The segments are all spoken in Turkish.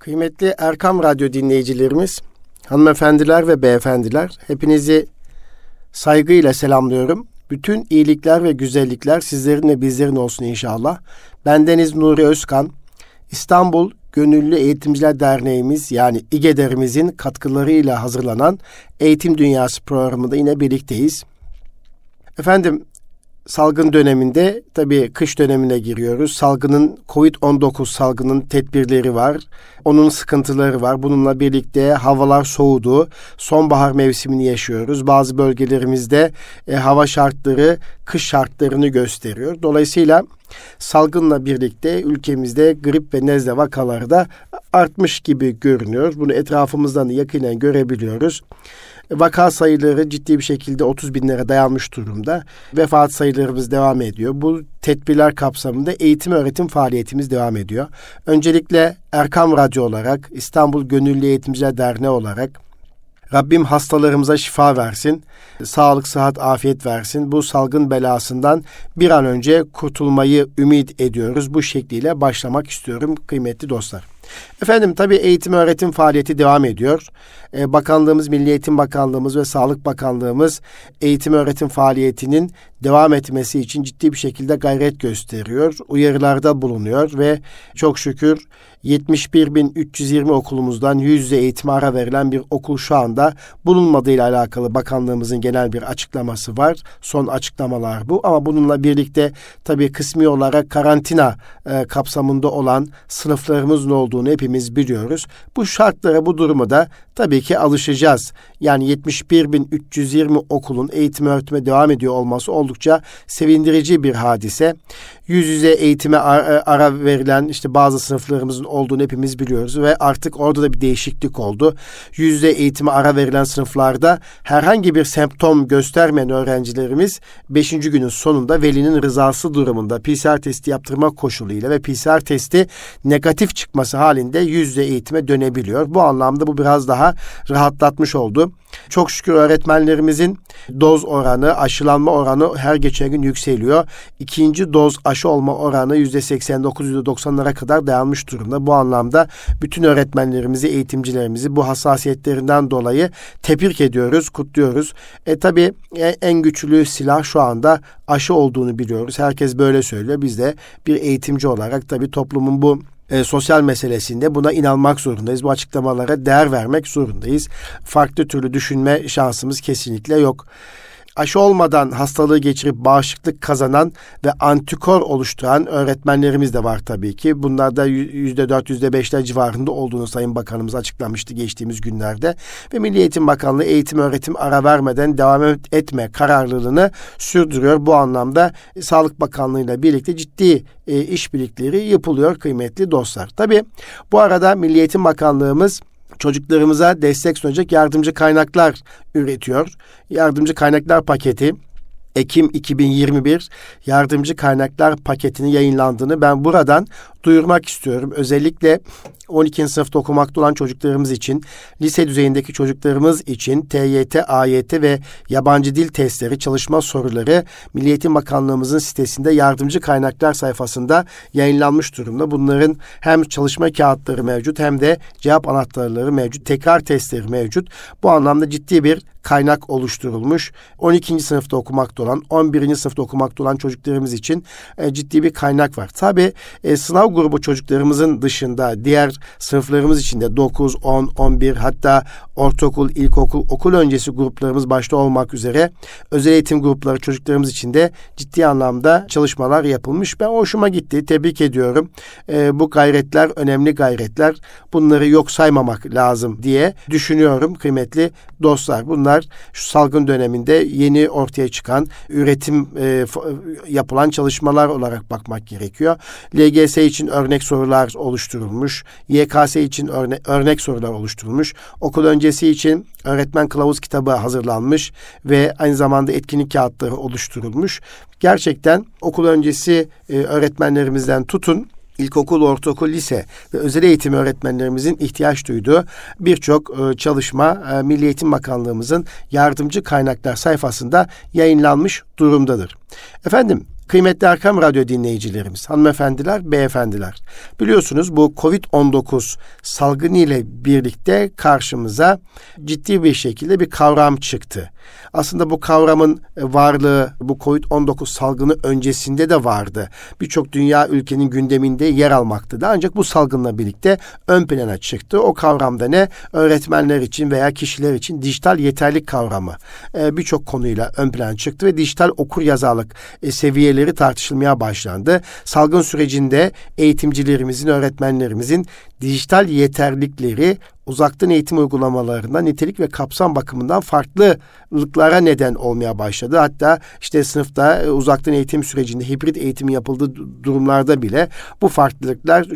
Kıymetli Erkam Radyo dinleyicilerimiz, hanımefendiler ve beyefendiler, hepinizi saygıyla selamlıyorum. Bütün iyilikler ve güzellikler sizlerin ve bizlerin olsun inşallah. Bendeniz Nuri Özkan, İstanbul Gönüllü Eğitimciler Derneğimiz yani İGEDER'imizin katkılarıyla hazırlanan Eğitim Dünyası programında yine birlikteyiz. Efendim salgın döneminde tabii kış dönemine giriyoruz. Salgının Covid-19 salgının tedbirleri var. Onun sıkıntıları var. Bununla birlikte havalar soğudu. Sonbahar mevsimini yaşıyoruz. Bazı bölgelerimizde e, hava şartları kış şartlarını gösteriyor. Dolayısıyla salgınla birlikte ülkemizde grip ve nezle vakaları da artmış gibi görünüyor. Bunu etrafımızdan da yakinen görebiliyoruz. Vaka sayıları ciddi bir şekilde 30 binlere dayanmış durumda. Vefat sayılarımız devam ediyor. Bu tedbirler kapsamında eğitim öğretim faaliyetimiz devam ediyor. Öncelikle Erkam Radyo olarak, İstanbul Gönüllü Eğitimciler Derneği olarak Rabbim hastalarımıza şifa versin, sağlık, sıhhat, afiyet versin. Bu salgın belasından bir an önce kurtulmayı ümit ediyoruz. Bu şekliyle başlamak istiyorum kıymetli dostlar. Efendim tabii eğitim öğretim faaliyeti devam ediyor. Ee, Bakanlığımız, Milli Eğitim Bakanlığımız ve Sağlık Bakanlığımız eğitim öğretim faaliyetinin devam etmesi için ciddi bir şekilde gayret gösteriyor. Uyarılarda bulunuyor ve çok şükür 71.320 okulumuzdan yüz yüze eğitime ara verilen bir okul şu anda bulunmadığıyla alakalı bakanlığımızın genel bir açıklaması var. Son açıklamalar bu ama bununla birlikte tabii kısmi olarak karantina e, kapsamında olan sınıflarımızın olduğunu hepimiz biliyoruz. Bu şartlara bu durumu da tabii ki alışacağız. Yani 71.320 okulun eğitim öğretime devam ediyor olması oldukça sevindirici bir hadise. Yüz yüze eğitime ara verilen işte bazı sınıflarımızın olduğunu hepimiz biliyoruz ve artık orada da bir değişiklik oldu. Yüz yüze eğitime ara verilen sınıflarda herhangi bir semptom göstermeyen öğrencilerimiz 5. günün sonunda velinin rızası durumunda PCR testi yaptırmak koşuluyla ve PCR testi negatif çıkması halinde yüz yüze eğitime dönebiliyor. Bu anlamda bu biraz daha rahatlatmış oldu. Çok şükür öğretmenlerimizin doz oranı, aşılanma oranı her geçen gün yükseliyor. İkinci doz aşı olma oranı %89, %90'lara kadar dayanmış durumda. Bu anlamda bütün öğretmenlerimizi, eğitimcilerimizi bu hassasiyetlerinden dolayı tebrik ediyoruz, kutluyoruz. E tabi en güçlü silah şu anda aşı olduğunu biliyoruz. Herkes böyle söylüyor. Biz de bir eğitimci olarak tabi toplumun bu e, sosyal meselesinde buna inanmak zorundayız. Bu açıklamalara değer vermek zorundayız. Farklı türlü düşünme şansımız kesinlikle yok aşı olmadan hastalığı geçirip bağışıklık kazanan ve antikor oluşturan öğretmenlerimiz de var tabii ki. Bunlar da yüzde dört, yüzde beşler civarında olduğunu Sayın Bakanımız açıklamıştı geçtiğimiz günlerde. Ve Milli Eğitim Bakanlığı eğitim öğretim ara vermeden devam etme kararlılığını sürdürüyor. Bu anlamda Sağlık Bakanlığı ile birlikte ciddi e, işbirlikleri yapılıyor kıymetli dostlar. Tabii bu arada Milli Eğitim Bakanlığımız çocuklarımıza destek sunacak yardımcı kaynaklar üretiyor. Yardımcı kaynaklar paketi Ekim 2021 yardımcı kaynaklar paketinin yayınlandığını ben buradan duyurmak istiyorum. Özellikle 12. sınıfta okumakta olan çocuklarımız için, lise düzeyindeki çocuklarımız için TYT, AYT ve yabancı dil testleri, çalışma soruları Milli Eğitim Bakanlığımızın sitesinde yardımcı kaynaklar sayfasında yayınlanmış durumda. Bunların hem çalışma kağıtları mevcut hem de cevap anahtarları mevcut, tekrar testleri mevcut. Bu anlamda ciddi bir kaynak oluşturulmuş. 12. sınıfta okumakta olan, 11. sınıfta okumakta olan çocuklarımız için e, ciddi bir kaynak var. Tabi e, sınav grubu çocuklarımızın dışında diğer sınıflarımız içinde 9, 10, 11 hatta ortaokul, ilkokul, okul öncesi gruplarımız başta olmak üzere özel eğitim grupları çocuklarımız için de ciddi anlamda çalışmalar yapılmış. Ben hoşuma gitti. Tebrik ediyorum. E, bu gayretler önemli gayretler. Bunları yok saymamak lazım diye düşünüyorum kıymetli dostlar. Bunlar şu salgın döneminde yeni ortaya çıkan üretim e, yapılan çalışmalar olarak bakmak gerekiyor. LGS için örnek sorular oluşturulmuş. YKS için örne örnek sorular oluşturulmuş. Okul öncesi için öğretmen kılavuz kitabı hazırlanmış ve aynı zamanda etkinlik kağıtları oluşturulmuş. Gerçekten okul öncesi e, öğretmenlerimizden tutun ilkokul, ortaokul, lise ve özel eğitim öğretmenlerimizin ihtiyaç duyduğu birçok e, çalışma e, Milli Eğitim Bakanlığımızın yardımcı kaynaklar sayfasında yayınlanmış durumdadır. Efendim Kıymetli Erkam Radyo dinleyicilerimiz, hanımefendiler, beyefendiler. Biliyorsunuz bu Covid-19 salgını ile birlikte karşımıza ciddi bir şekilde bir kavram çıktı. Aslında bu kavramın varlığı bu Covid-19 salgını öncesinde de vardı. Birçok dünya ülkenin gündeminde yer almaktaydı. Ancak bu salgınla birlikte ön plana çıktı. O kavramda ne? Öğretmenler için veya kişiler için dijital yeterlik kavramı e, birçok konuyla ön plana çıktı ve dijital okur yazarlık e, seviyeleri tartışılmaya başlandı. Salgın sürecinde eğitimcilerimizin, öğretmenlerimizin dijital yeterlikleri uzaktan eğitim uygulamalarında nitelik ve kapsam bakımından farklılıklara neden olmaya başladı. Hatta işte sınıfta e, uzaktan eğitim sürecinde hibrit eğitim yapıldığı durumlarda bile bu farklılıklar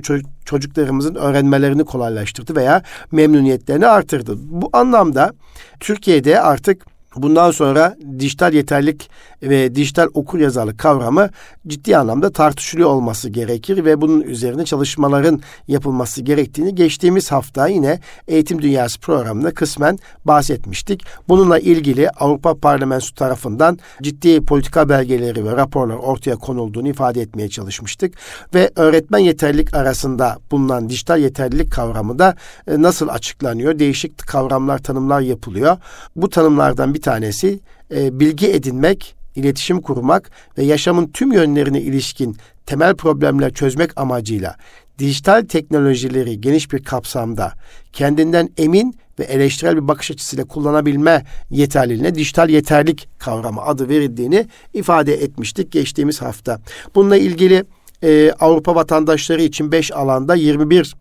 çocuklarımızın öğrenmelerini kolaylaştırdı veya memnuniyetlerini artırdı. Bu anlamda Türkiye'de artık Bundan sonra dijital yeterlik ve dijital okur yazarlık kavramı ciddi anlamda tartışılıyor olması gerekir ve bunun üzerine çalışmaların yapılması gerektiğini geçtiğimiz hafta yine Eğitim Dünyası programında kısmen bahsetmiştik. Bununla ilgili Avrupa Parlamentosu tarafından ciddi politika belgeleri ve raporlar ortaya konulduğunu ifade etmeye çalışmıştık ve öğretmen yeterlilik arasında bulunan dijital yeterlilik kavramı da e, nasıl açıklanıyor? Değişik kavramlar, tanımlar yapılıyor. Bu tanımlardan bir tanesi e, bilgi edinmek, iletişim kurmak ve yaşamın tüm yönlerine ilişkin temel problemler çözmek amacıyla dijital teknolojileri geniş bir kapsamda kendinden emin ve eleştirel bir bakış açısıyla kullanabilme yeterliliğine dijital yeterlik kavramı adı verildiğini ifade etmiştik geçtiğimiz hafta. Bununla ilgili e, Avrupa vatandaşları için 5 alanda 21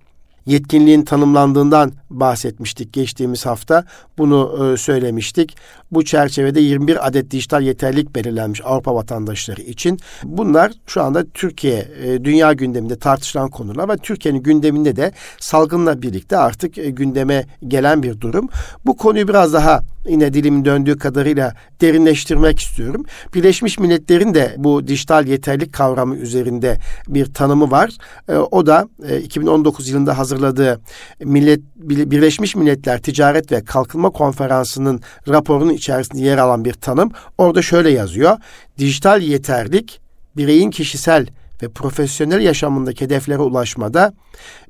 yetkinliğin tanımlandığından bahsetmiştik geçtiğimiz hafta. Bunu e, söylemiştik. Bu çerçevede 21 adet dijital yeterlilik belirlenmiş Avrupa vatandaşları için. Bunlar şu anda Türkiye e, dünya gündeminde tartışılan konular ve Türkiye'nin gündeminde de salgınla birlikte artık e, gündeme gelen bir durum. Bu konuyu biraz daha yine dilimin döndüğü kadarıyla derinleştirmek istiyorum. Birleşmiş Milletler'in de bu dijital yeterlik kavramı üzerinde bir tanımı var. E, o da e, 2019 yılında hazırladığı Millet Birleşmiş Milletler Ticaret ve Kalkınma Konferansı'nın raporunun içerisinde yer alan bir tanım. Orada şöyle yazıyor. Dijital yeterlik bireyin kişisel ve profesyonel yaşamındaki hedeflere ulaşmada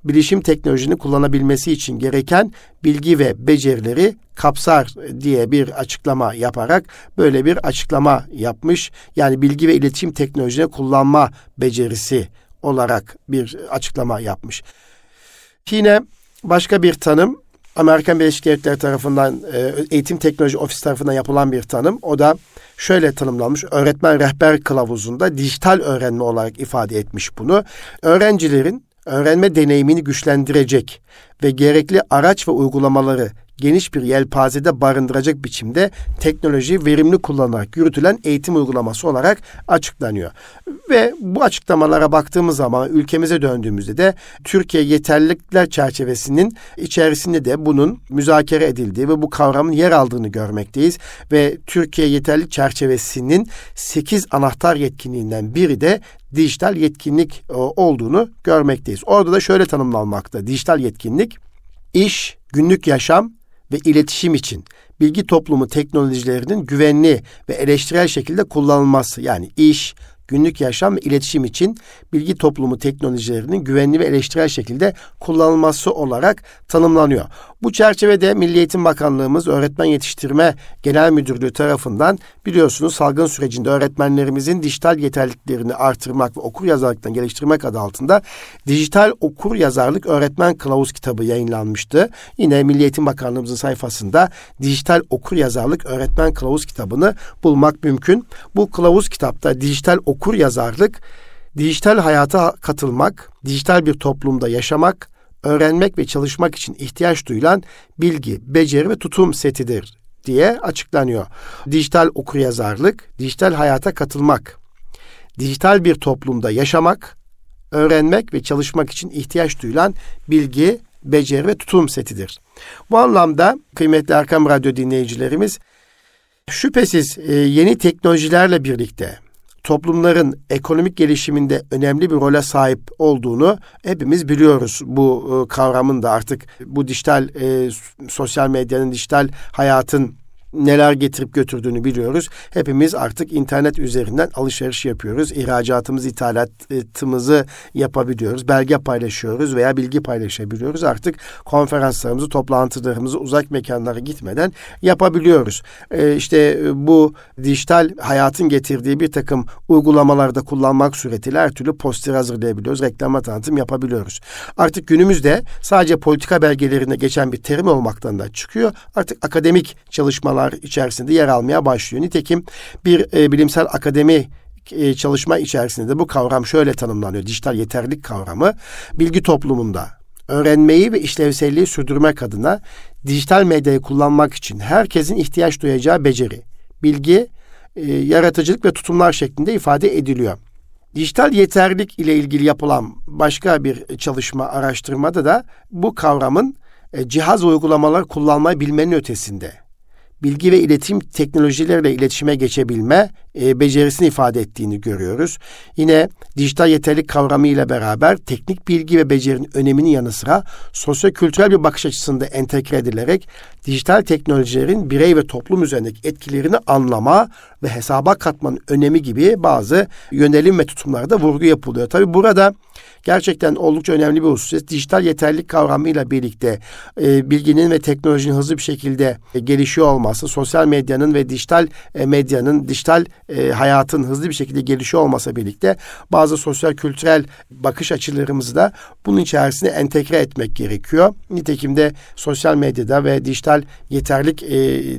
bilişim teknolojisini kullanabilmesi için gereken bilgi ve becerileri kapsar diye bir açıklama yaparak böyle bir açıklama yapmış. Yani bilgi ve iletişim teknolojisini kullanma becerisi olarak bir açıklama yapmış. Yine başka bir tanım Amerikan Birleşik Devletleri tarafından e, Eğitim Teknoloji Ofis tarafından yapılan bir tanım. O da şöyle tanımlanmış. Öğretmen rehber kılavuzunda dijital öğrenme olarak ifade etmiş bunu. Öğrencilerin öğrenme deneyimini güçlendirecek ve gerekli araç ve uygulamaları geniş bir yelpazede barındıracak biçimde teknolojiyi verimli kullanarak yürütülen eğitim uygulaması olarak açıklanıyor. Ve bu açıklamalara baktığımız zaman ülkemize döndüğümüzde de Türkiye yeterlilikler çerçevesinin içerisinde de bunun müzakere edildiği ve bu kavramın yer aldığını görmekteyiz. Ve Türkiye yeterlilik çerçevesinin 8 anahtar yetkinliğinden biri de dijital yetkinlik e, olduğunu görmekteyiz. Orada da şöyle tanımlanmakta. Dijital yetkinlik iş, günlük yaşam ve iletişim için bilgi toplumu teknolojilerinin güvenli ve eleştirel şekilde kullanılması yani iş, günlük yaşam ve iletişim için bilgi toplumu teknolojilerinin güvenli ve eleştirel şekilde kullanılması olarak tanımlanıyor. Bu çerçevede Milli Eğitim Bakanlığımız Öğretmen Yetiştirme Genel Müdürlüğü tarafından biliyorsunuz salgın sürecinde öğretmenlerimizin dijital yeterliliklerini artırmak ve okur yazarlıktan geliştirmek adı altında dijital okur yazarlık öğretmen kılavuz kitabı yayınlanmıştı. Yine Milli Eğitim Bakanlığımızın sayfasında dijital okur yazarlık öğretmen kılavuz kitabını bulmak mümkün. Bu kılavuz kitapta dijital okur yazarlık dijital hayata katılmak, dijital bir toplumda yaşamak, öğrenmek ve çalışmak için ihtiyaç duyulan bilgi, beceri ve tutum setidir diye açıklanıyor. Dijital okuryazarlık, dijital hayata katılmak, dijital bir toplumda yaşamak, öğrenmek ve çalışmak için ihtiyaç duyulan bilgi, beceri ve tutum setidir. Bu anlamda kıymetli Erkam Radyo dinleyicilerimiz şüphesiz e, yeni teknolojilerle birlikte toplumların ekonomik gelişiminde önemli bir role sahip olduğunu hepimiz biliyoruz. Bu e, kavramın da artık bu dijital e, sosyal medyanın, dijital hayatın neler getirip götürdüğünü biliyoruz. Hepimiz artık internet üzerinden alışveriş yapıyoruz. İhracatımız, ithalatımızı yapabiliyoruz. Belge paylaşıyoruz veya bilgi paylaşabiliyoruz. Artık konferanslarımızı, toplantılarımızı uzak mekanlara gitmeden yapabiliyoruz. Ee, işte bu dijital hayatın getirdiği bir takım uygulamalarda kullanmak suretiyle her türlü poster hazırlayabiliyoruz. Reklama tanıtım yapabiliyoruz. Artık günümüzde sadece politika belgelerinde geçen bir terim olmaktan da çıkıyor. Artık akademik çalışmalar içerisinde yer almaya başlıyor. Nitekim bir e, bilimsel akademi e, çalışma içerisinde de bu kavram şöyle tanımlanıyor. Dijital yeterlilik kavramı bilgi toplumunda öğrenmeyi ve işlevselliği sürdürmek adına dijital medyayı kullanmak için herkesin ihtiyaç duyacağı beceri, bilgi, e, yaratıcılık ve tutumlar şeklinde ifade ediliyor. Dijital yeterlilik ile ilgili yapılan başka bir çalışma, araştırmada da bu kavramın e, cihaz uygulamalar kullanmayı bilmenin ötesinde bilgi ve iletişim teknolojileriyle iletişime geçebilme e, becerisini ifade ettiğini görüyoruz. Yine dijital yeterlik kavramı ile beraber teknik bilgi ve becerinin öneminin yanı sıra sosyo-kültürel bir bakış açısında entegre edilerek dijital teknolojilerin birey ve toplum üzerindeki etkilerini anlama ve hesaba katmanın önemi gibi bazı yönelim ve tutumlarda vurgu yapılıyor. Tabi burada gerçekten oldukça önemli bir husus. Dijital yeterlilik kavramıyla birlikte e, bilginin ve teknolojinin hızlı bir şekilde e, gelişiyor olması, sosyal medyanın ve dijital e, medyanın, dijital e, hayatın hızlı bir şekilde gelişiyor olmasa birlikte bazı sosyal kültürel bakış açılarımızı da bunun içerisine entegre etmek gerekiyor. Nitekim de sosyal medyada ve dijital yeterlik e,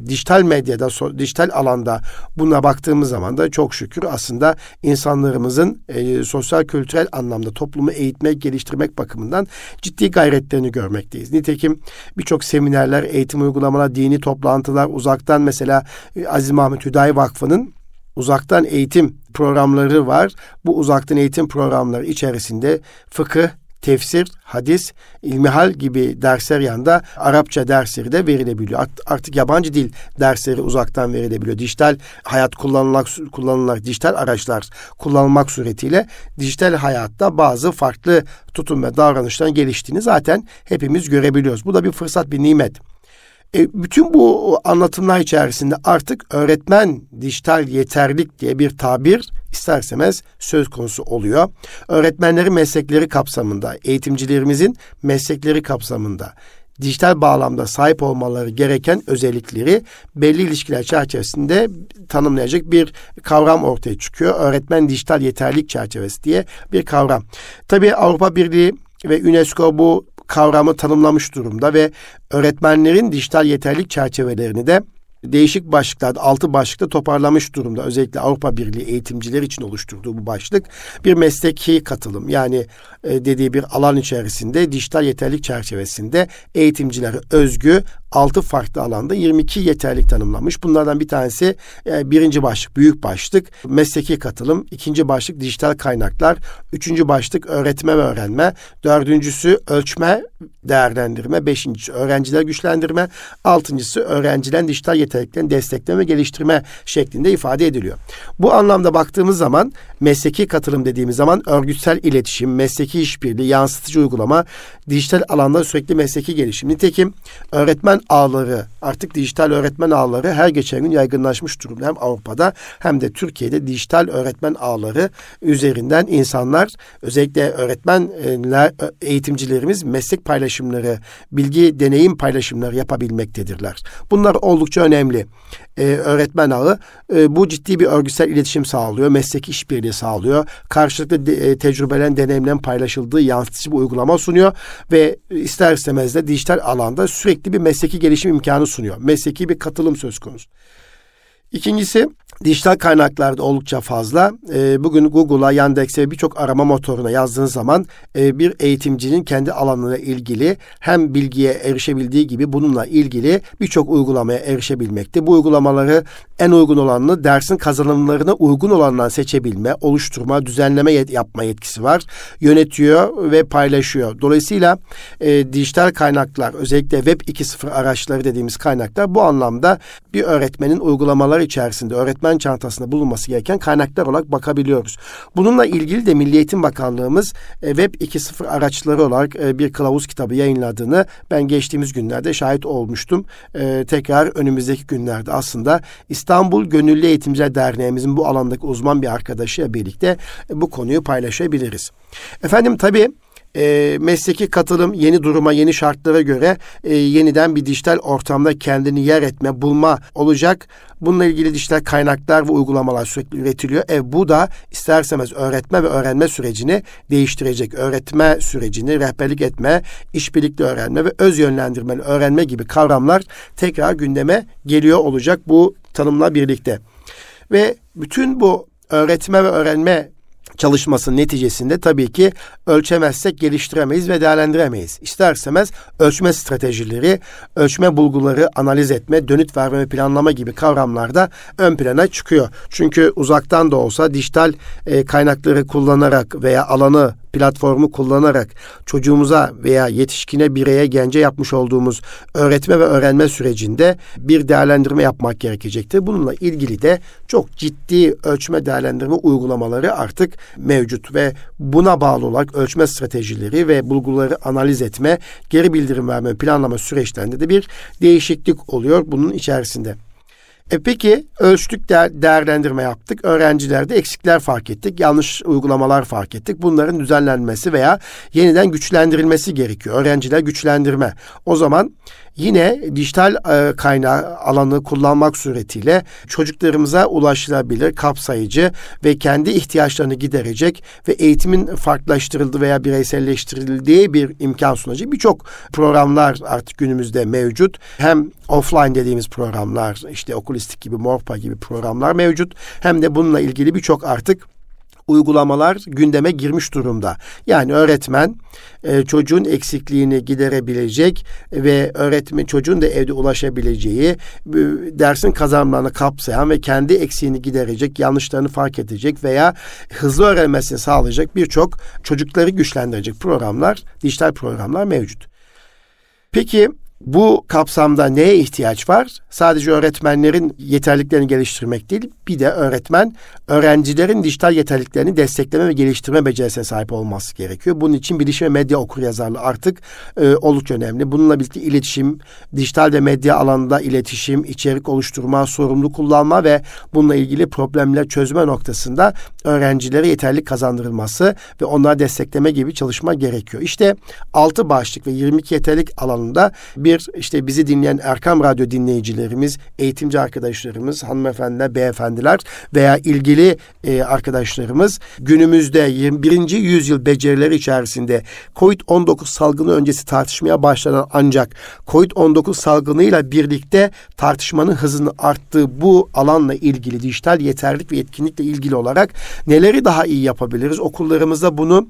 dijital medyada, so, dijital alanda buna baktığımız zaman da çok şükür aslında insanlarımızın e, sosyal kültürel anlamda toplumu eğitmek, geliştirmek bakımından ciddi gayretlerini görmekteyiz. Nitekim birçok seminerler, eğitim uygulamalar, dini toplantılar, uzaktan mesela e, Aziz Mahmut Hüdayi Vakfı'nın uzaktan eğitim programları var. Bu uzaktan eğitim programları içerisinde fıkıh, tefsir, hadis, ilmihal gibi dersler yanında Arapça dersleri de verilebiliyor. Artık yabancı dil dersleri uzaktan verilebiliyor. Dijital hayat kullanılmak kullanılarak dijital araçlar kullanılmak suretiyle dijital hayatta bazı farklı tutum ve davranışların geliştiğini zaten hepimiz görebiliyoruz. Bu da bir fırsat, bir nimet. E, bütün bu anlatımlar içerisinde artık öğretmen dijital yeterlik diye bir tabir istersemez söz konusu oluyor. Öğretmenlerin meslekleri kapsamında, eğitimcilerimizin meslekleri kapsamında dijital bağlamda sahip olmaları gereken özellikleri belli ilişkiler çerçevesinde tanımlayacak bir kavram ortaya çıkıyor. Öğretmen dijital yeterlik çerçevesi diye bir kavram. Tabii Avrupa Birliği ve UNESCO bu kavramı tanımlamış durumda ve öğretmenlerin dijital yeterlik çerçevelerini de değişik başlıklarda, altı başlıkta toparlamış durumda. Özellikle Avrupa Birliği eğitimciler için oluşturduğu bu başlık bir mesleki katılım. Yani e, dediği bir alan içerisinde dijital yeterlik çerçevesinde eğitimcilere özgü altı farklı alanda 22 yeterlik tanımlamış. Bunlardan bir tanesi e, birinci başlık, büyük başlık, mesleki katılım. ikinci başlık dijital kaynaklar. Üçüncü başlık öğretme ve öğrenme. Dördüncüsü ölçme, değerlendirme. Beşincisi öğrenciler güçlendirme. Altıncısı öğrencilerin dijital yeteneklerini destekleme ve geliştirme şeklinde ifade ediliyor. Bu anlamda baktığımız zaman mesleki katılım dediğimiz zaman örgütsel iletişim, mesleki işbirliği, yansıtıcı uygulama, dijital alanda sürekli mesleki gelişim. Nitekim öğretmen ağları, artık dijital öğretmen ağları her geçen gün yaygınlaşmış durumda. Hem Avrupa'da hem de Türkiye'de dijital öğretmen ağları üzerinden insanlar özellikle öğretmenler, eğitimcilerimiz meslek paylaşımları, bilgi, deneyim paylaşımları yapabilmektedirler. Bunlar oldukça önemli e, öğretmen ağı e, bu ciddi bir örgütsel iletişim sağlıyor, mesleki işbirliği sağlıyor. Karşılıklı de, e, tecrübelerin, deneyimlerin paylaşıldığı yansıtıcı bir uygulama sunuyor ve ister istemez de dijital alanda sürekli bir mesleki gelişim imkanı sunuyor. Mesleki bir katılım söz konusu. İkincisi dijital kaynaklarda oldukça fazla. E, bugün Google'a, Yandex'e birçok arama motoruna yazdığınız zaman e, bir eğitimcinin kendi alanına ilgili hem bilgiye erişebildiği gibi bununla ilgili birçok uygulamaya erişebilmekte. Bu uygulamaları en uygun olanını dersin kazanımlarına uygun olanından seçebilme, oluşturma, düzenleme yet- yapma yetkisi var. Yönetiyor ve paylaşıyor. Dolayısıyla e, dijital kaynaklar özellikle Web 2.0 araçları dediğimiz kaynaklar bu anlamda bir öğretmenin uygulamaları içerisinde öğretmen çantasında bulunması gereken kaynaklar olarak bakabiliyoruz. Bununla ilgili de Milli Eğitim Bakanlığımız e, Web 2.0 araçları olarak e, bir kılavuz kitabı yayınladığını ben geçtiğimiz günlerde şahit olmuştum. E, tekrar önümüzdeki günlerde aslında İstanbul Gönüllü Eğitimciler Derneğimizin bu alandaki uzman bir arkadaşıyla birlikte bu konuyu paylaşabiliriz. Efendim tabii e, mesleki katılım yeni duruma, yeni şartlara göre e, yeniden bir dijital ortamda kendini yer etme, bulma olacak. Bununla ilgili dijital kaynaklar ve uygulamalar sürekli üretiliyor. E, bu da isterseniz öğretme ve öğrenme sürecini değiştirecek. Öğretme sürecini rehberlik etme, işbirlikli öğrenme ve öz yönlendirmeli öğrenme gibi kavramlar tekrar gündeme geliyor olacak bu tanımla birlikte. Ve bütün bu öğretme ve öğrenme çalışmasının neticesinde tabii ki ölçemezsek geliştiremeyiz ve değerlendiremeyiz. İsterseniz ölçme stratejileri, ölçme bulguları analiz etme, dönüt verme ve planlama gibi kavramlarda ön plana çıkıyor. Çünkü uzaktan da olsa dijital e, kaynakları kullanarak veya alanı platformu kullanarak çocuğumuza veya yetişkine, bireye, gence yapmış olduğumuz öğretme ve öğrenme sürecinde bir değerlendirme yapmak gerekecektir. Bununla ilgili de çok ciddi ölçme değerlendirme uygulamaları artık mevcut ve buna bağlı olarak ölçme stratejileri ve bulguları analiz etme, geri bildirim verme, planlama süreçlerinde de bir değişiklik oluyor bunun içerisinde. E peki ölçtük değer, değerlendirme yaptık. Öğrencilerde eksikler fark ettik. Yanlış uygulamalar fark ettik. Bunların düzenlenmesi veya yeniden güçlendirilmesi gerekiyor. Öğrenciler güçlendirme. O zaman yine dijital e, kaynağı alanı kullanmak suretiyle çocuklarımıza ulaşılabilir, kapsayıcı ve kendi ihtiyaçlarını giderecek ve eğitimin farklılaştırıldığı veya bireyselleştirildiği bir imkan sunacak birçok programlar artık günümüzde mevcut. Hem offline dediğimiz programlar işte okulistik gibi, Morpa gibi programlar mevcut. Hem de bununla ilgili birçok artık uygulamalar gündeme girmiş durumda. Yani öğretmen e, çocuğun eksikliğini giderebilecek ve öğretmen çocuğun da evde ulaşabileceği e, dersin kazanımlarını kapsayan ve kendi eksiğini giderecek, yanlışlarını fark edecek veya hızlı öğrenmesini sağlayacak birçok çocukları güçlendirecek programlar, dijital programlar mevcut. Peki bu kapsamda neye ihtiyaç var? Sadece öğretmenlerin yeterliliklerini geliştirmek değil, bir de öğretmen öğrencilerin dijital yeterliliklerini destekleme ve geliştirme becerisine sahip olması gerekiyor. Bunun için bilişim ve medya okuryazarlığı artık e, oldukça önemli. Bununla birlikte iletişim, dijital ve medya alanında iletişim, içerik oluşturma, sorumlu kullanma ve bununla ilgili problemler çözme noktasında öğrencilere yeterli kazandırılması ve onları destekleme gibi çalışma gerekiyor. İşte altı başlık ve 22 yeterlik alanında bir işte bizi dinleyen Erkam Radyo dinleyicilerimiz, eğitimci arkadaşlarımız, hanımefendiler, beyefendiler veya ilgili e, arkadaşlarımız günümüzde 21. yüzyıl becerileri içerisinde COVID-19 salgını öncesi tartışmaya başlanan ancak COVID-19 salgınıyla birlikte tartışmanın hızını arttığı bu alanla ilgili dijital yeterlik ve yetkinlikle ilgili olarak neleri daha iyi yapabiliriz? Okullarımızda bunu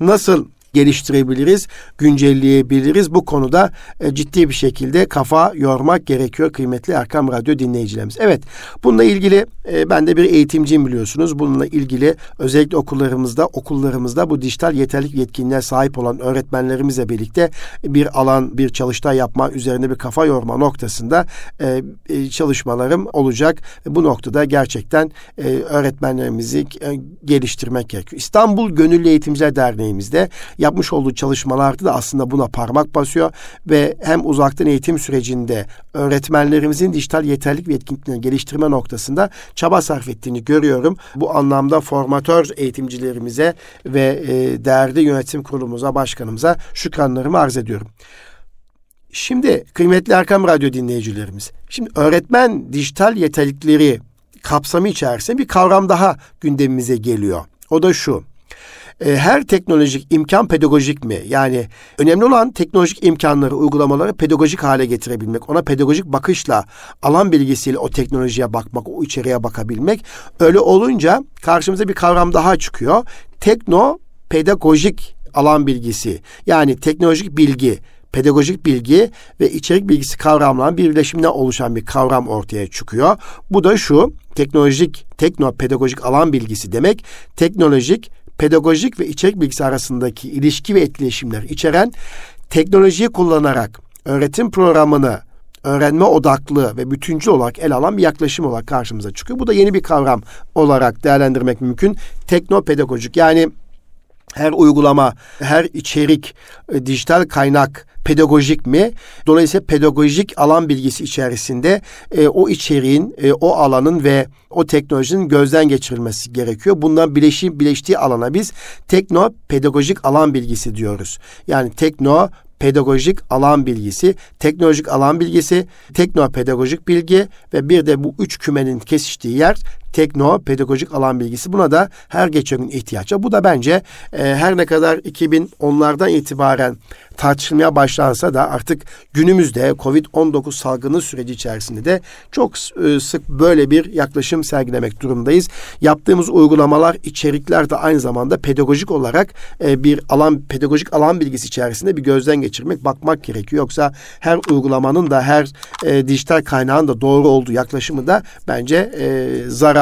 nasıl geliştirebiliriz, güncelleyebiliriz. Bu konuda e, ciddi bir şekilde kafa yormak gerekiyor kıymetli Erkam Radyo dinleyicilerimiz. Evet, bununla ilgili e, ben de bir eğitimciyim biliyorsunuz. Bununla ilgili özellikle okullarımızda, okullarımızda bu dijital yeterlik yetkinliğe sahip olan öğretmenlerimizle birlikte bir alan, bir çalıştay yapma, üzerine bir kafa yorma noktasında e, e, çalışmalarım olacak. Bu noktada gerçekten e, öğretmenlerimizi e, geliştirmek gerekiyor. İstanbul Gönüllü Eğitimciler Derneğimizde yapmış olduğu çalışmalarda da aslında buna parmak basıyor ve hem uzaktan eğitim sürecinde öğretmenlerimizin dijital yeterlik ve yetkinliklerini geliştirme noktasında çaba sarf ettiğini görüyorum. Bu anlamda formatör eğitimcilerimize ve e, değerli yönetim kurulumuza, başkanımıza şükranlarımı arz ediyorum. Şimdi kıymetli Erkam Radyo dinleyicilerimiz, şimdi öğretmen dijital yeterlikleri kapsamı içerisinde bir kavram daha gündemimize geliyor. O da şu e, her teknolojik imkan pedagojik mi? Yani önemli olan teknolojik imkanları, uygulamaları pedagojik hale getirebilmek. Ona pedagojik bakışla, alan bilgisiyle o teknolojiye bakmak, o içeriye bakabilmek. Öyle olunca karşımıza bir kavram daha çıkıyor. Tekno pedagojik alan bilgisi. Yani teknolojik bilgi, pedagojik bilgi ve içerik bilgisi kavramların birleşiminden oluşan bir kavram ortaya çıkıyor. Bu da şu, teknolojik, tekno pedagojik alan bilgisi demek, teknolojik pedagojik ve içerik bilgisi arasındaki ilişki ve etkileşimler içeren teknolojiyi kullanarak öğretim programını öğrenme odaklı ve bütüncül olarak ele alan bir yaklaşım olarak karşımıza çıkıyor. Bu da yeni bir kavram olarak değerlendirmek mümkün. Teknopedagojik yani her uygulama, her içerik, e, dijital kaynak pedagojik mi? Dolayısıyla pedagojik alan bilgisi içerisinde e, o içeriğin, e, o alanın ve o teknolojinin gözden geçirilmesi gerekiyor. Bundan bileşi, bileştiği alana biz tekno pedagojik alan bilgisi diyoruz. Yani tekno pedagojik alan bilgisi, teknolojik alan bilgisi, tekno pedagojik bilgi ve bir de bu üç kümenin kesiştiği yer tekno pedagojik alan bilgisi. Buna da her geçen gün ihtiyaç var. Bu da bence e, her ne kadar 2010'lardan itibaren tartışılmaya başlansa da artık günümüzde Covid-19 salgını süreci içerisinde de çok e, sık böyle bir yaklaşım sergilemek durumdayız. Yaptığımız uygulamalar, içerikler de aynı zamanda pedagojik olarak e, bir alan, pedagojik alan bilgisi içerisinde bir gözden geçirmek, bakmak gerekiyor. Yoksa her uygulamanın da her e, dijital kaynağın da doğru olduğu yaklaşımı da bence e,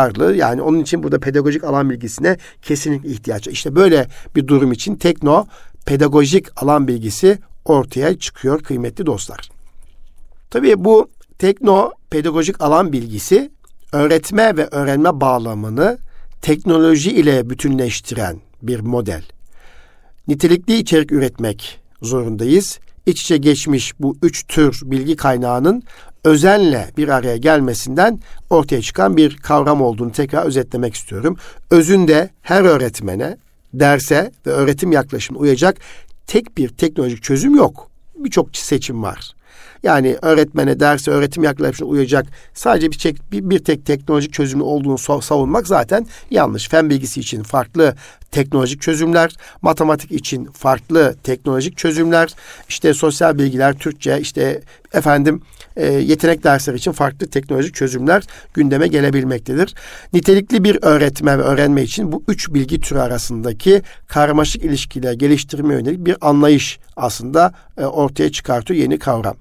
zararlı. Yani onun için burada pedagojik alan bilgisine kesinlikle ihtiyaç var. İşte böyle bir durum için tekno pedagojik alan bilgisi ortaya çıkıyor kıymetli dostlar. Tabii bu tekno pedagojik alan bilgisi öğretme ve öğrenme bağlamını teknoloji ile bütünleştiren bir model. Nitelikli içerik üretmek zorundayız. İç içe geçmiş bu üç tür bilgi kaynağının özenle bir araya gelmesinden ortaya çıkan bir kavram olduğunu tekrar özetlemek istiyorum. Özünde her öğretmene, derse ve öğretim yaklaşımına uyacak tek bir teknolojik çözüm yok. Birçok seçim var. Yani öğretmene, derse, öğretim yaklaşımına uyacak sadece bir, tek, bir, bir tek teknolojik çözümü olduğunu savunmak zaten yanlış. Fen bilgisi için farklı teknolojik çözümler, matematik için farklı teknolojik çözümler, işte sosyal bilgiler, Türkçe, işte efendim e, yetenek dersleri için farklı teknolojik çözümler gündeme gelebilmektedir. Nitelikli bir öğretme ve öğrenme için bu üç bilgi türü arasındaki karmaşık ilişkiler geliştirme yönelik bir anlayış aslında e, ortaya çıkartıyor yeni kavram.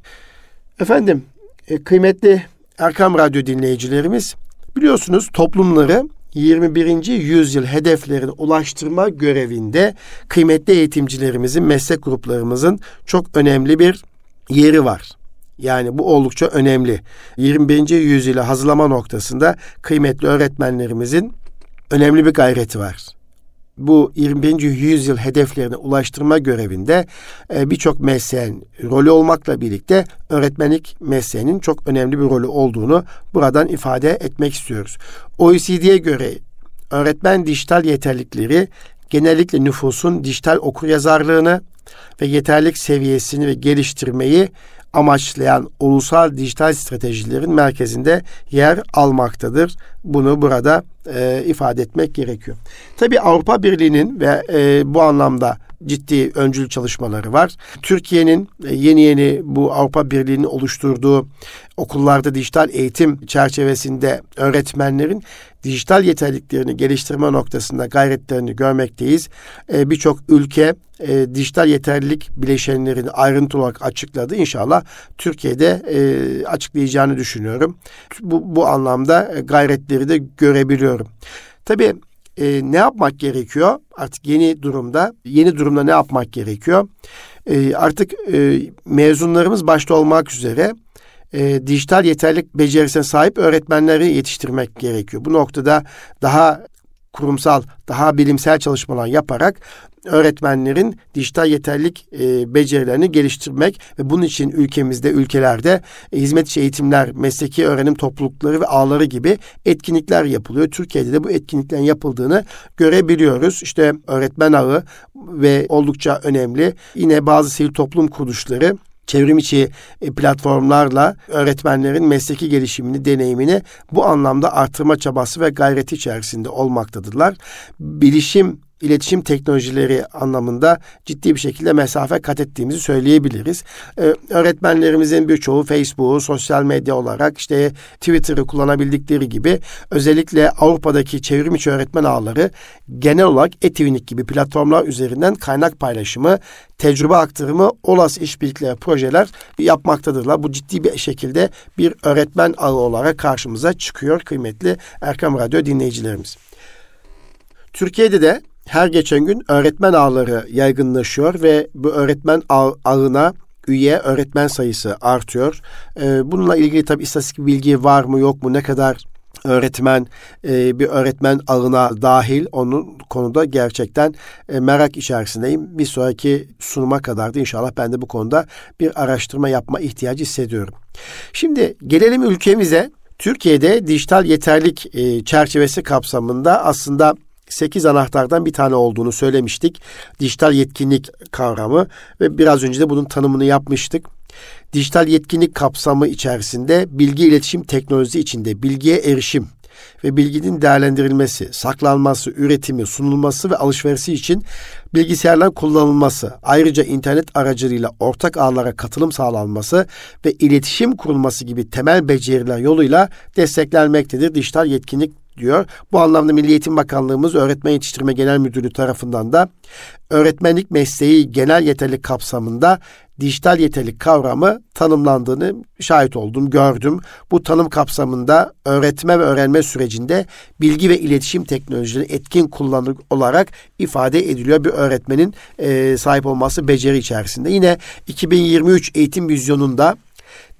Efendim e, kıymetli Erkam Radyo dinleyicilerimiz biliyorsunuz toplumları 21. yüzyıl hedeflerine ulaştırma görevinde kıymetli eğitimcilerimizin, meslek gruplarımızın çok önemli bir yeri var. Yani bu oldukça önemli. 21. yüzyıla hazırlama noktasında kıymetli öğretmenlerimizin önemli bir gayreti var bu 21. yüzyıl hedeflerine ulaştırma görevinde e, birçok mesleğin rolü olmakla birlikte öğretmenlik mesleğinin çok önemli bir rolü olduğunu buradan ifade etmek istiyoruz. OECD'ye göre öğretmen dijital yeterlikleri genellikle nüfusun dijital okuryazarlığını ve yeterlik seviyesini ve geliştirmeyi amaçlayan ulusal dijital stratejilerin merkezinde yer almaktadır. Bunu burada e, ifade etmek gerekiyor. Tabi Avrupa Birliği'nin ve e, bu anlamda ciddi öncül çalışmaları var. Türkiye'nin e, yeni yeni bu Avrupa Birliği'nin oluşturduğu okullarda dijital eğitim çerçevesinde öğretmenlerin dijital yeterliliklerini geliştirme noktasında gayretlerini görmekteyiz. E, Birçok ülke e, dijital yeterlilik bileşenlerini ayrıntılı olarak açıkladı. İnşallah Türkiye'de e, açıklayacağını düşünüyorum. Bu, bu anlamda e, gayretleri de görebiliyorum. Tabii e, ne yapmak gerekiyor? Artık yeni durumda, yeni durumda ne yapmak gerekiyor? E, artık e, mezunlarımız başta olmak üzere e, dijital yeterlik becerisine sahip öğretmenleri yetiştirmek gerekiyor. Bu noktada daha kurumsal, daha bilimsel çalışmalar yaparak öğretmenlerin dijital yeterlik e, becerilerini geliştirmek ve bunun için ülkemizde, ülkelerde e, hizmet içi eğitimler, mesleki öğrenim toplulukları ve ağları gibi etkinlikler yapılıyor. Türkiye'de de bu etkinliklerin yapıldığını görebiliyoruz. İşte öğretmen ağı ve oldukça önemli. Yine bazı sivil toplum kuruluşları çevrim içi e, platformlarla öğretmenlerin mesleki gelişimini, deneyimini bu anlamda artırma çabası ve gayreti içerisinde olmaktadırlar. Bilişim iletişim teknolojileri anlamında ciddi bir şekilde mesafe kat ettiğimizi söyleyebiliriz. Ee, öğretmenlerimizin birçoğu Facebook'u sosyal medya olarak işte Twitter'ı kullanabildikleri gibi özellikle Avrupa'daki çevrimiçi öğretmen ağları genel olarak Etwinik gibi platformlar üzerinden kaynak paylaşımı, tecrübe aktarımı, olası işbirlikleri, projeler yapmaktadırlar. Bu ciddi bir şekilde bir öğretmen ağı olarak karşımıza çıkıyor kıymetli Erkam Radyo dinleyicilerimiz. Türkiye'de de her geçen gün öğretmen ağları yaygınlaşıyor ve bu öğretmen ağ, ağına üye öğretmen sayısı artıyor. E, bununla ilgili tabi istatistik bilgi var mı yok mu ne kadar öğretmen e, bir öğretmen ağına dahil onun konuda gerçekten e, merak içerisindeyim. Bir sonraki sunuma kadar da inşallah ben de bu konuda bir araştırma yapma ihtiyacı hissediyorum. Şimdi gelelim ülkemize. Türkiye'de dijital yeterlik e, çerçevesi kapsamında aslında 8 anahtardan bir tane olduğunu söylemiştik. Dijital yetkinlik kavramı ve biraz önce de bunun tanımını yapmıştık. Dijital yetkinlik kapsamı içerisinde bilgi iletişim teknolojisi içinde bilgiye erişim ve bilginin değerlendirilmesi, saklanması, üretimi, sunulması ve alışverişi için bilgisayarların kullanılması, ayrıca internet aracılığıyla ortak ağlara katılım sağlanması ve iletişim kurulması gibi temel beceriler yoluyla desteklenmektedir dijital yetkinlik diyor. Bu anlamda Milli Eğitim Bakanlığımız Öğretmen Yetiştirme Genel Müdürlüğü tarafından da öğretmenlik mesleği genel yeterlilik kapsamında dijital yeterlilik kavramı tanımlandığını şahit oldum, gördüm. Bu tanım kapsamında öğretme ve öğrenme sürecinde bilgi ve iletişim teknolojileri etkin kullanım olarak ifade ediliyor bir öğretmenin e, sahip olması beceri içerisinde. Yine 2023 eğitim vizyonunda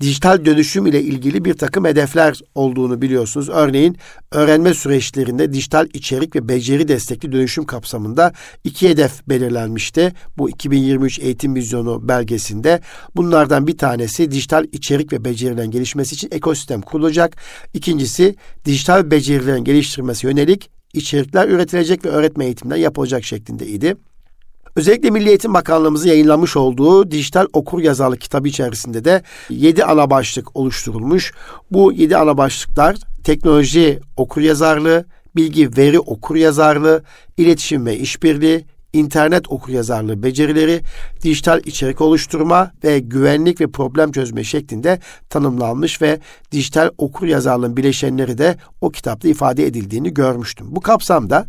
dijital dönüşüm ile ilgili bir takım hedefler olduğunu biliyorsunuz. Örneğin öğrenme süreçlerinde dijital içerik ve beceri destekli dönüşüm kapsamında iki hedef belirlenmişti. Bu 2023 eğitim vizyonu belgesinde. Bunlardan bir tanesi dijital içerik ve becerilerin gelişmesi için ekosistem kurulacak. İkincisi dijital becerilerin geliştirmesi yönelik içerikler üretilecek ve öğretme eğitimler yapılacak şeklindeydi. Özellikle Milli Eğitim Bakanlığımızın yayınlamış olduğu dijital okur yazarlık kitabı içerisinde de 7 ana başlık oluşturulmuş. Bu 7 ana başlıklar teknoloji okur yazarlığı, bilgi veri okur yazarlığı, iletişim ve işbirliği, internet okuryazarlığı becerileri, dijital içerik oluşturma ve güvenlik ve problem çözme şeklinde tanımlanmış ve dijital okuryazarlığın bileşenleri de o kitapta ifade edildiğini görmüştüm. Bu kapsamda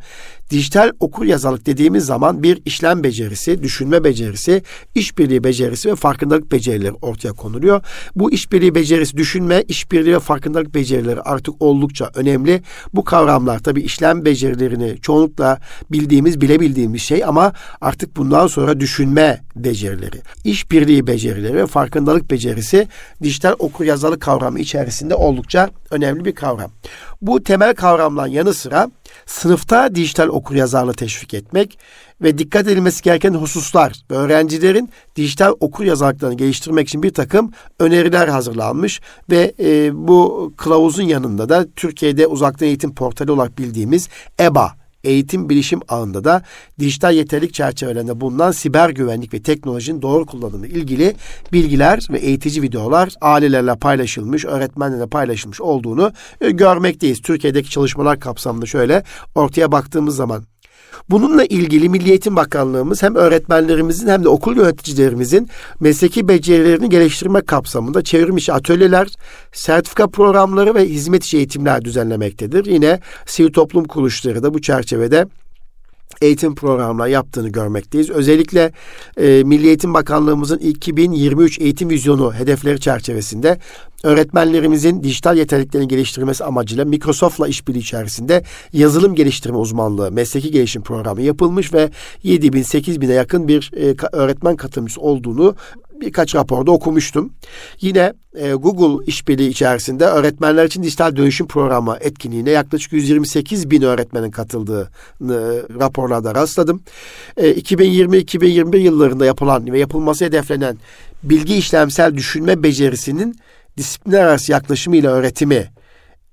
dijital okur yazarlık dediğimiz zaman bir işlem becerisi, düşünme becerisi, işbirliği becerisi ve farkındalık becerileri ortaya konuluyor. Bu işbirliği becerisi, düşünme, işbirliği ve farkındalık becerileri artık oldukça önemli. Bu kavramlar tabii işlem becerilerini çoğunlukla bildiğimiz, bilebildiğimiz şey ama artık bundan sonra düşünme becerileri, işbirliği becerileri ve farkındalık becerisi dijital okur yazarlık kavramı içerisinde oldukça önemli bir kavram. Bu temel kavramların yanı sıra sınıfta dijital okur yazarlığı teşvik etmek ve dikkat edilmesi gereken hususlar ve öğrencilerin dijital okur yazarlıklarını geliştirmek için bir takım öneriler hazırlanmış ve e, bu kılavuzun yanında da Türkiye'de uzaktan eğitim portali olarak bildiğimiz EBA eğitim bilişim ağında da dijital yeterlik çerçevelerinde bulunan siber güvenlik ve teknolojinin doğru kullanımı ilgili bilgiler ve eğitici videolar ailelerle paylaşılmış, öğretmenlerle paylaşılmış olduğunu e, görmekteyiz. Türkiye'deki çalışmalar kapsamında şöyle ortaya baktığımız zaman Bununla ilgili Milli Eğitim Bakanlığımız hem öğretmenlerimizin hem de okul yöneticilerimizin mesleki becerilerini geliştirme kapsamında çevrim içi atölyeler, sertifika programları ve hizmet içi eğitimler düzenlemektedir. Yine sivil toplum kuruluşları da bu çerçevede eğitim programları yaptığını görmekteyiz. Özellikle e, Milli Eğitim Bakanlığımızın 2023 eğitim vizyonu hedefleri çerçevesinde öğretmenlerimizin dijital yeteneklerini geliştirmesi amacıyla Microsoft'la işbirliği içerisinde yazılım geliştirme uzmanlığı mesleki gelişim programı yapılmış ve 7 bin 8 bine yakın bir e, öğretmen katılımcısı olduğunu birkaç raporda okumuştum. Yine e, Google işbirliği içerisinde öğretmenler için dijital dönüşüm programı etkinliğine yaklaşık 128 bin öğretmenin katıldığını raporlarda rastladım. E, 2020-2021 yıllarında yapılan ve yapılması hedeflenen bilgi işlemsel düşünme becerisinin disiplinler arası yaklaşımıyla öğretimi,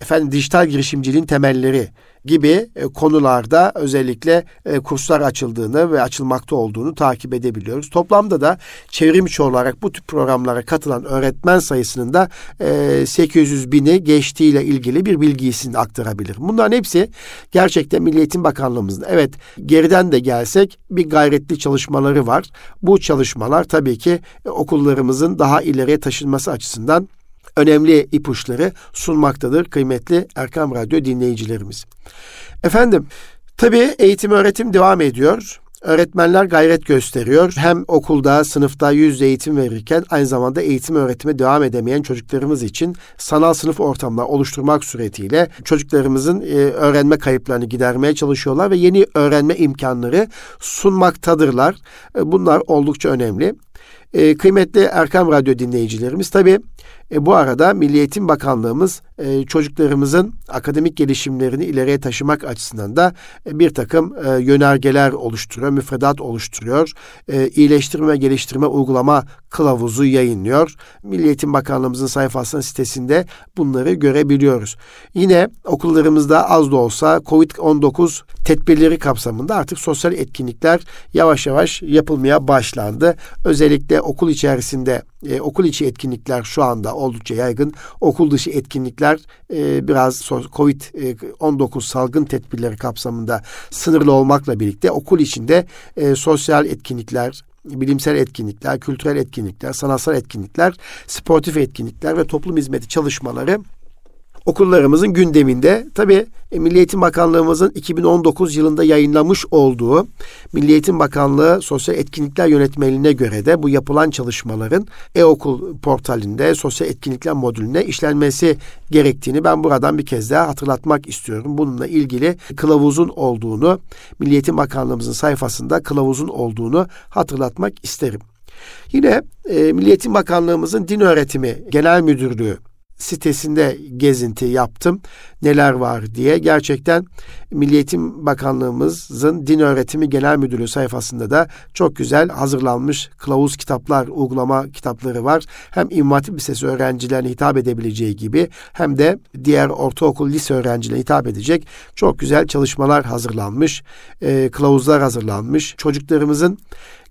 efendim dijital girişimciliğin temelleri gibi e, konularda özellikle e, kurslar açıldığını ve açılmakta olduğunu takip edebiliyoruz. Toplamda da çevrimiçi olarak bu tip programlara katılan öğretmen sayısının da 800 e, bini geçtiğiyle ilgili bir bilgisini aktarabilir. Bunların hepsi gerçekten Milli Eğitim Bakanlığımızın evet geriden de gelsek bir gayretli çalışmaları var. Bu çalışmalar tabii ki okullarımızın daha ileriye taşınması açısından önemli ipuçları sunmaktadır kıymetli Erkam Radyo dinleyicilerimiz. Efendim, tabii eğitim öğretim devam ediyor. Öğretmenler gayret gösteriyor. Hem okulda, sınıfta yüz eğitim verirken aynı zamanda eğitim öğretime devam edemeyen çocuklarımız için sanal sınıf ortamlar oluşturmak suretiyle çocuklarımızın e, öğrenme kayıplarını gidermeye çalışıyorlar ve yeni öğrenme imkanları sunmaktadırlar. E, bunlar oldukça önemli. E, kıymetli Erkam Radyo dinleyicilerimiz tabii e, bu arada Milli Eğitim Bakanlığımız e, çocuklarımızın akademik gelişimlerini ileriye taşımak açısından da e, bir takım e, yönergeler oluşturuyor, müfredat oluşturuyor, e, iyileştirme ve geliştirme uygulama kılavuzu yayınlıyor. Milli Eğitim Bakanlığımızın sayfasının sitesinde bunları görebiliyoruz. Yine okullarımızda az da olsa COVID-19 tedbirleri kapsamında artık sosyal etkinlikler yavaş yavaş yapılmaya başlandı. Özellikle okul içerisinde e, okul içi etkinlikler şu anda oldukça yaygın. Okul dışı etkinlikler e, biraz COVID-19 salgın tedbirleri kapsamında sınırlı olmakla birlikte okul içinde e, sosyal etkinlikler, bilimsel etkinlikler, kültürel etkinlikler, sanatsal etkinlikler, sportif etkinlikler ve toplum hizmeti çalışmaları okullarımızın gündeminde. Tabi e, Milli Eğitim Bakanlığımızın 2019 yılında yayınlamış olduğu Milli Eğitim Bakanlığı Sosyal Etkinlikler Yönetmeliğine göre de bu yapılan çalışmaların e-okul portalinde sosyal etkinlikler modülüne işlenmesi gerektiğini ben buradan bir kez daha hatırlatmak istiyorum. Bununla ilgili kılavuzun olduğunu Milli Eğitim Bakanlığımızın sayfasında kılavuzun olduğunu hatırlatmak isterim. Yine e, Milli Eğitim Bakanlığımızın Din Öğretimi Genel Müdürlüğü sitesinde gezinti yaptım. Neler var diye. Gerçekten Milli Eğitim Bakanlığımızın Din Öğretimi Genel Müdürlüğü sayfasında da çok güzel hazırlanmış kılavuz kitaplar, uygulama kitapları var. Hem İmam Hatip Lisesi öğrencilerine hitap edebileceği gibi hem de diğer ortaokul, lise öğrencilerine hitap edecek çok güzel çalışmalar hazırlanmış. E, kılavuzlar hazırlanmış. Çocuklarımızın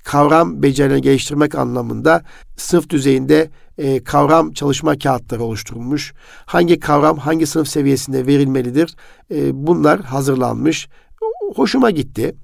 kavram becerilerini geliştirmek anlamında sınıf düzeyinde e, kavram çalışma kağıtları oluşturulmuş. Hangi kavram hangi sınıf seviyesinde verilmelidir? E, bunlar hazırlanmış. Hoşuma gitti.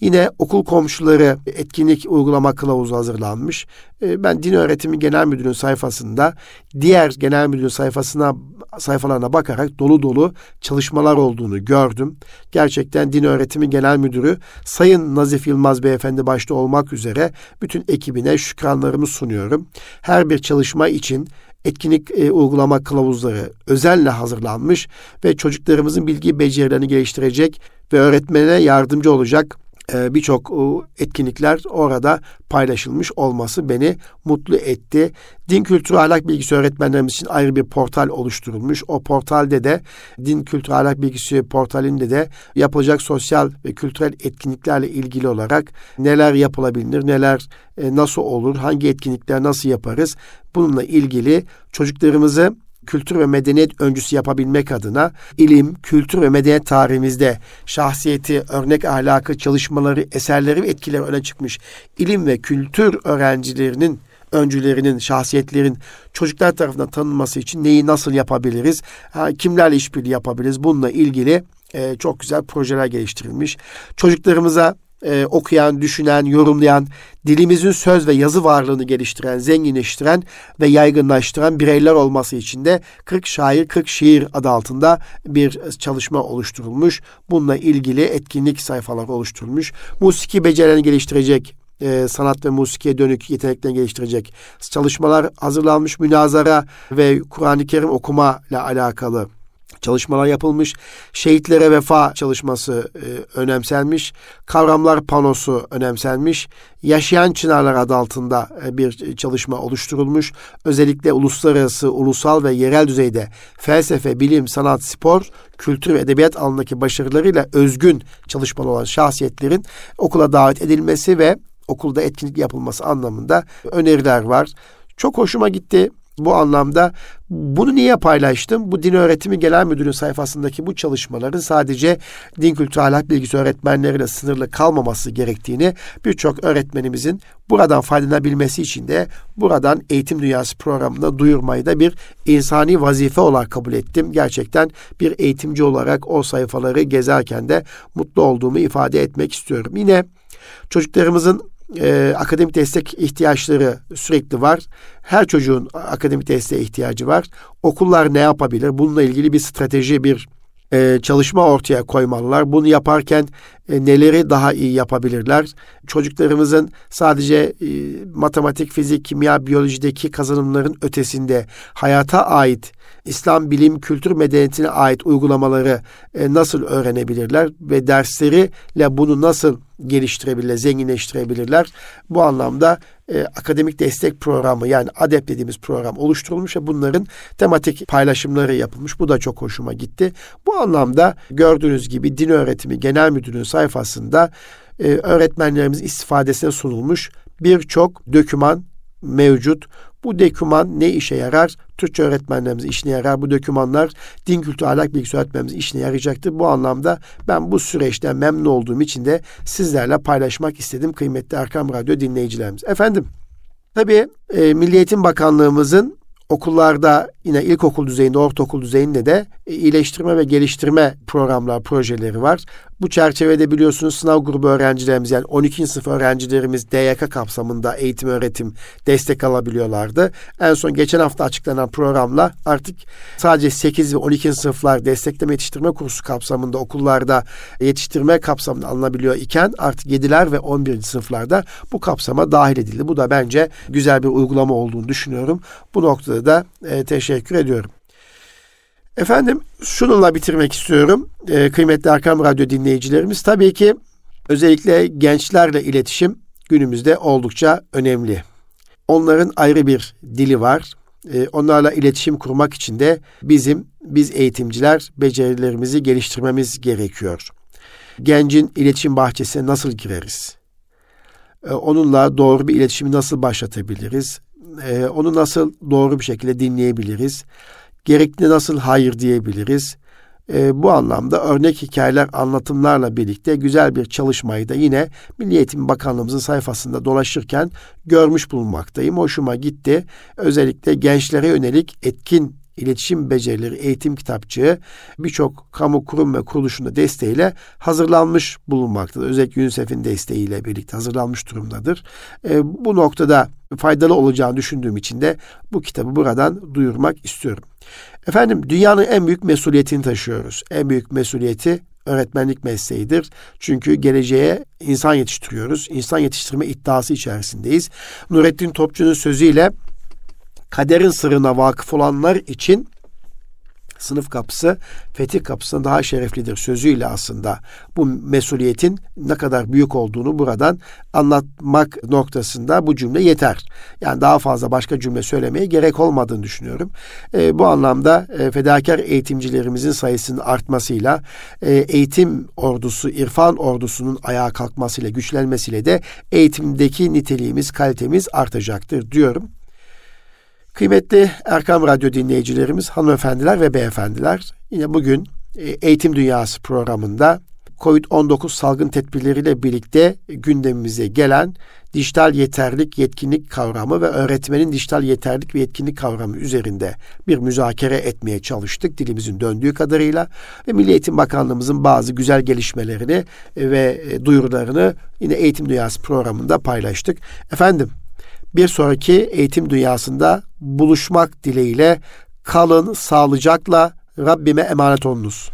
Yine okul komşuları etkinlik uygulama kılavuzu hazırlanmış. E, ben Din Öğretimi Genel Müdürlüğü sayfasında diğer genel müdürlüğün sayfasına sayfalarına bakarak dolu dolu çalışmalar olduğunu gördüm. Gerçekten Din Öğretimi Genel Müdürü Sayın Nazif Yılmaz Beyefendi başta olmak üzere bütün ekibine şükranlarımı sunuyorum. Her bir çalışma için etkinlik e, uygulama kılavuzları özenle hazırlanmış ve çocuklarımızın bilgi becerilerini geliştirecek ve öğretmene yardımcı olacak birçok etkinlikler orada paylaşılmış olması beni mutlu etti. Din kültürü ahlak bilgisi öğretmenlerimiz için ayrı bir portal oluşturulmuş. O portalde de din kültürü ahlak bilgisi portalinde de yapılacak sosyal ve kültürel etkinliklerle ilgili olarak neler yapılabilir, neler e, nasıl olur, hangi etkinlikler nasıl yaparız bununla ilgili çocuklarımızı kültür ve medeniyet öncüsü yapabilmek adına ilim, kültür ve medeniyet tarihimizde şahsiyeti, örnek ahlakı, çalışmaları, eserleri ve etkileri öne çıkmış ilim ve kültür öğrencilerinin öncülerinin, şahsiyetlerin çocuklar tarafından tanınması için neyi nasıl yapabiliriz, kimlerle işbirliği yapabiliriz bununla ilgili e, çok güzel projeler geliştirilmiş. Çocuklarımıza e, okuyan, düşünen, yorumlayan, dilimizin söz ve yazı varlığını geliştiren, zenginleştiren ve yaygınlaştıran bireyler olması için de 40 şair 40 şiir adı altında bir çalışma oluşturulmuş. Bununla ilgili etkinlik sayfaları oluşturulmuş. Musiki becerilerini geliştirecek e, sanat ve musikiye dönük yeteneklerini geliştirecek çalışmalar hazırlanmış. Münazara ve Kur'an-ı Kerim okuma ile alakalı çalışmalar yapılmış. Şehitlere vefa çalışması e, önemsenmiş. Kavramlar panosu önemsenmiş. Yaşayan Çınarlar adı altında e, bir çalışma oluşturulmuş. Özellikle uluslararası, ulusal ve yerel düzeyde felsefe, bilim, sanat, spor, kültür ve edebiyat alanındaki başarılarıyla özgün çalışmalı olan şahsiyetlerin okula davet edilmesi ve okulda etkinlik yapılması anlamında öneriler var. Çok hoşuma gitti. Bu anlamda bunu niye paylaştım? Bu din öğretimi genel müdürlüğü sayfasındaki bu çalışmaların sadece din kültürü ahlak bilgisi öğretmenleriyle sınırlı kalmaması gerektiğini birçok öğretmenimizin buradan faydalanabilmesi için de buradan Eğitim Dünyası programında duyurmayı da bir insani vazife olarak kabul ettim. Gerçekten bir eğitimci olarak o sayfaları gezerken de mutlu olduğumu ifade etmek istiyorum. Yine çocuklarımızın e, akademik destek ihtiyaçları sürekli var. Her çocuğun akademik desteğe ihtiyacı var. Okullar ne yapabilir? Bununla ilgili bir strateji, bir e, çalışma ortaya koymalılar. Bunu yaparken e, neleri daha iyi yapabilirler? Çocuklarımızın sadece e, matematik, fizik, kimya, biyolojideki kazanımların ötesinde hayata ait İslam bilim, kültür medeniyetine ait uygulamaları e, nasıl öğrenebilirler ve dersleriyle bunu nasıl geliştirebilirler, zenginleştirebilirler? Bu anlamda akademik destek programı yani ADEP dediğimiz program oluşturulmuş ve bunların tematik paylaşımları yapılmış. Bu da çok hoşuma gitti. Bu anlamda gördüğünüz gibi din öğretimi genel müdürlüğü sayfasında e, öğretmenlerimizin istifadesine sunulmuş birçok döküman mevcut. Bu doküman ne işe yarar? Türkçe öğretmenlerimiz işine yarar. Bu dokümanlar din kültürü ahlak bilgisi öğretmenimiz işine yarayacaktır. Bu anlamda ben bu süreçten memnun olduğum için de sizlerle paylaşmak istedim kıymetli Erkam Radyo dinleyicilerimiz. Efendim tabii e, Milli Eğitim Bakanlığımızın okullarda yine ilkokul düzeyinde, ortaokul düzeyinde de e, iyileştirme ve geliştirme programlar, projeleri var. Bu çerçevede biliyorsunuz sınav grubu öğrencilerimiz yani 12. sınıf öğrencilerimiz DYK kapsamında eğitim öğretim destek alabiliyorlardı. En son geçen hafta açıklanan programla artık sadece 8 ve 12. sınıflar destekleme yetiştirme kursu kapsamında okullarda yetiştirme kapsamında alınabiliyor iken artık 7'ler ve 11. sınıflarda bu kapsama dahil edildi. Bu da bence güzel bir uygulama olduğunu düşünüyorum. Bu noktada da e, teşekkür ediyorum. Efendim şununla bitirmek istiyorum. Ee, kıymetli Arkam Radyo dinleyicilerimiz tabii ki özellikle gençlerle iletişim günümüzde oldukça önemli. Onların ayrı bir dili var. Ee, onlarla iletişim kurmak için de bizim biz eğitimciler becerilerimizi geliştirmemiz gerekiyor. Gencin iletişim bahçesine nasıl gireriz? Ee, onunla doğru bir iletişimi nasıl başlatabiliriz? Ee, onu nasıl doğru bir şekilde dinleyebiliriz? Gerekli nasıl hayır diyebiliriz? E, bu anlamda örnek hikayeler anlatımlarla birlikte güzel bir çalışmayı da yine Milli Eğitim Bakanlığımızın sayfasında dolaşırken görmüş bulunmaktayım. Hoşuma gitti. Özellikle gençlere yönelik etkin iletişim becerileri eğitim kitapçığı birçok kamu kurum ve kuruluşunda desteğiyle hazırlanmış bulunmaktadır. Özellikle UNICEF'in desteğiyle birlikte hazırlanmış durumdadır. E, bu noktada faydalı olacağını düşündüğüm için de bu kitabı buradan duyurmak istiyorum. Efendim dünyanın en büyük mesuliyetini taşıyoruz. En büyük mesuliyeti öğretmenlik mesleğidir. Çünkü geleceğe insan yetiştiriyoruz. İnsan yetiştirme iddiası içerisindeyiz. Nurettin Topçu'nun sözüyle kaderin sırrına vakıf olanlar için sınıf kapısı fetih kapısından daha şereflidir sözüyle aslında bu mesuliyetin ne kadar büyük olduğunu buradan anlatmak noktasında bu cümle yeter. Yani daha fazla başka cümle söylemeye gerek olmadığını düşünüyorum. E, bu anlamda e, fedakar eğitimcilerimizin sayısının artmasıyla e, eğitim ordusu, irfan ordusunun ayağa kalkmasıyla, güçlenmesiyle de eğitimdeki niteliğimiz, kalitemiz artacaktır diyorum. Kıymetli Erkam Radyo dinleyicilerimiz, hanımefendiler ve beyefendiler, yine bugün e, Eğitim Dünyası programında COVID-19 salgın tedbirleriyle birlikte gündemimize gelen dijital yeterlik, yetkinlik kavramı ve öğretmenin dijital yeterlik ve yetkinlik kavramı üzerinde bir müzakere etmeye çalıştık dilimizin döndüğü kadarıyla ve Milli Eğitim Bakanlığımızın bazı güzel gelişmelerini ve e, duyurularını yine Eğitim Dünyası programında paylaştık. Efendim bir sonraki eğitim dünyasında buluşmak dileğiyle kalın sağlıcakla Rabbime emanet olunuz.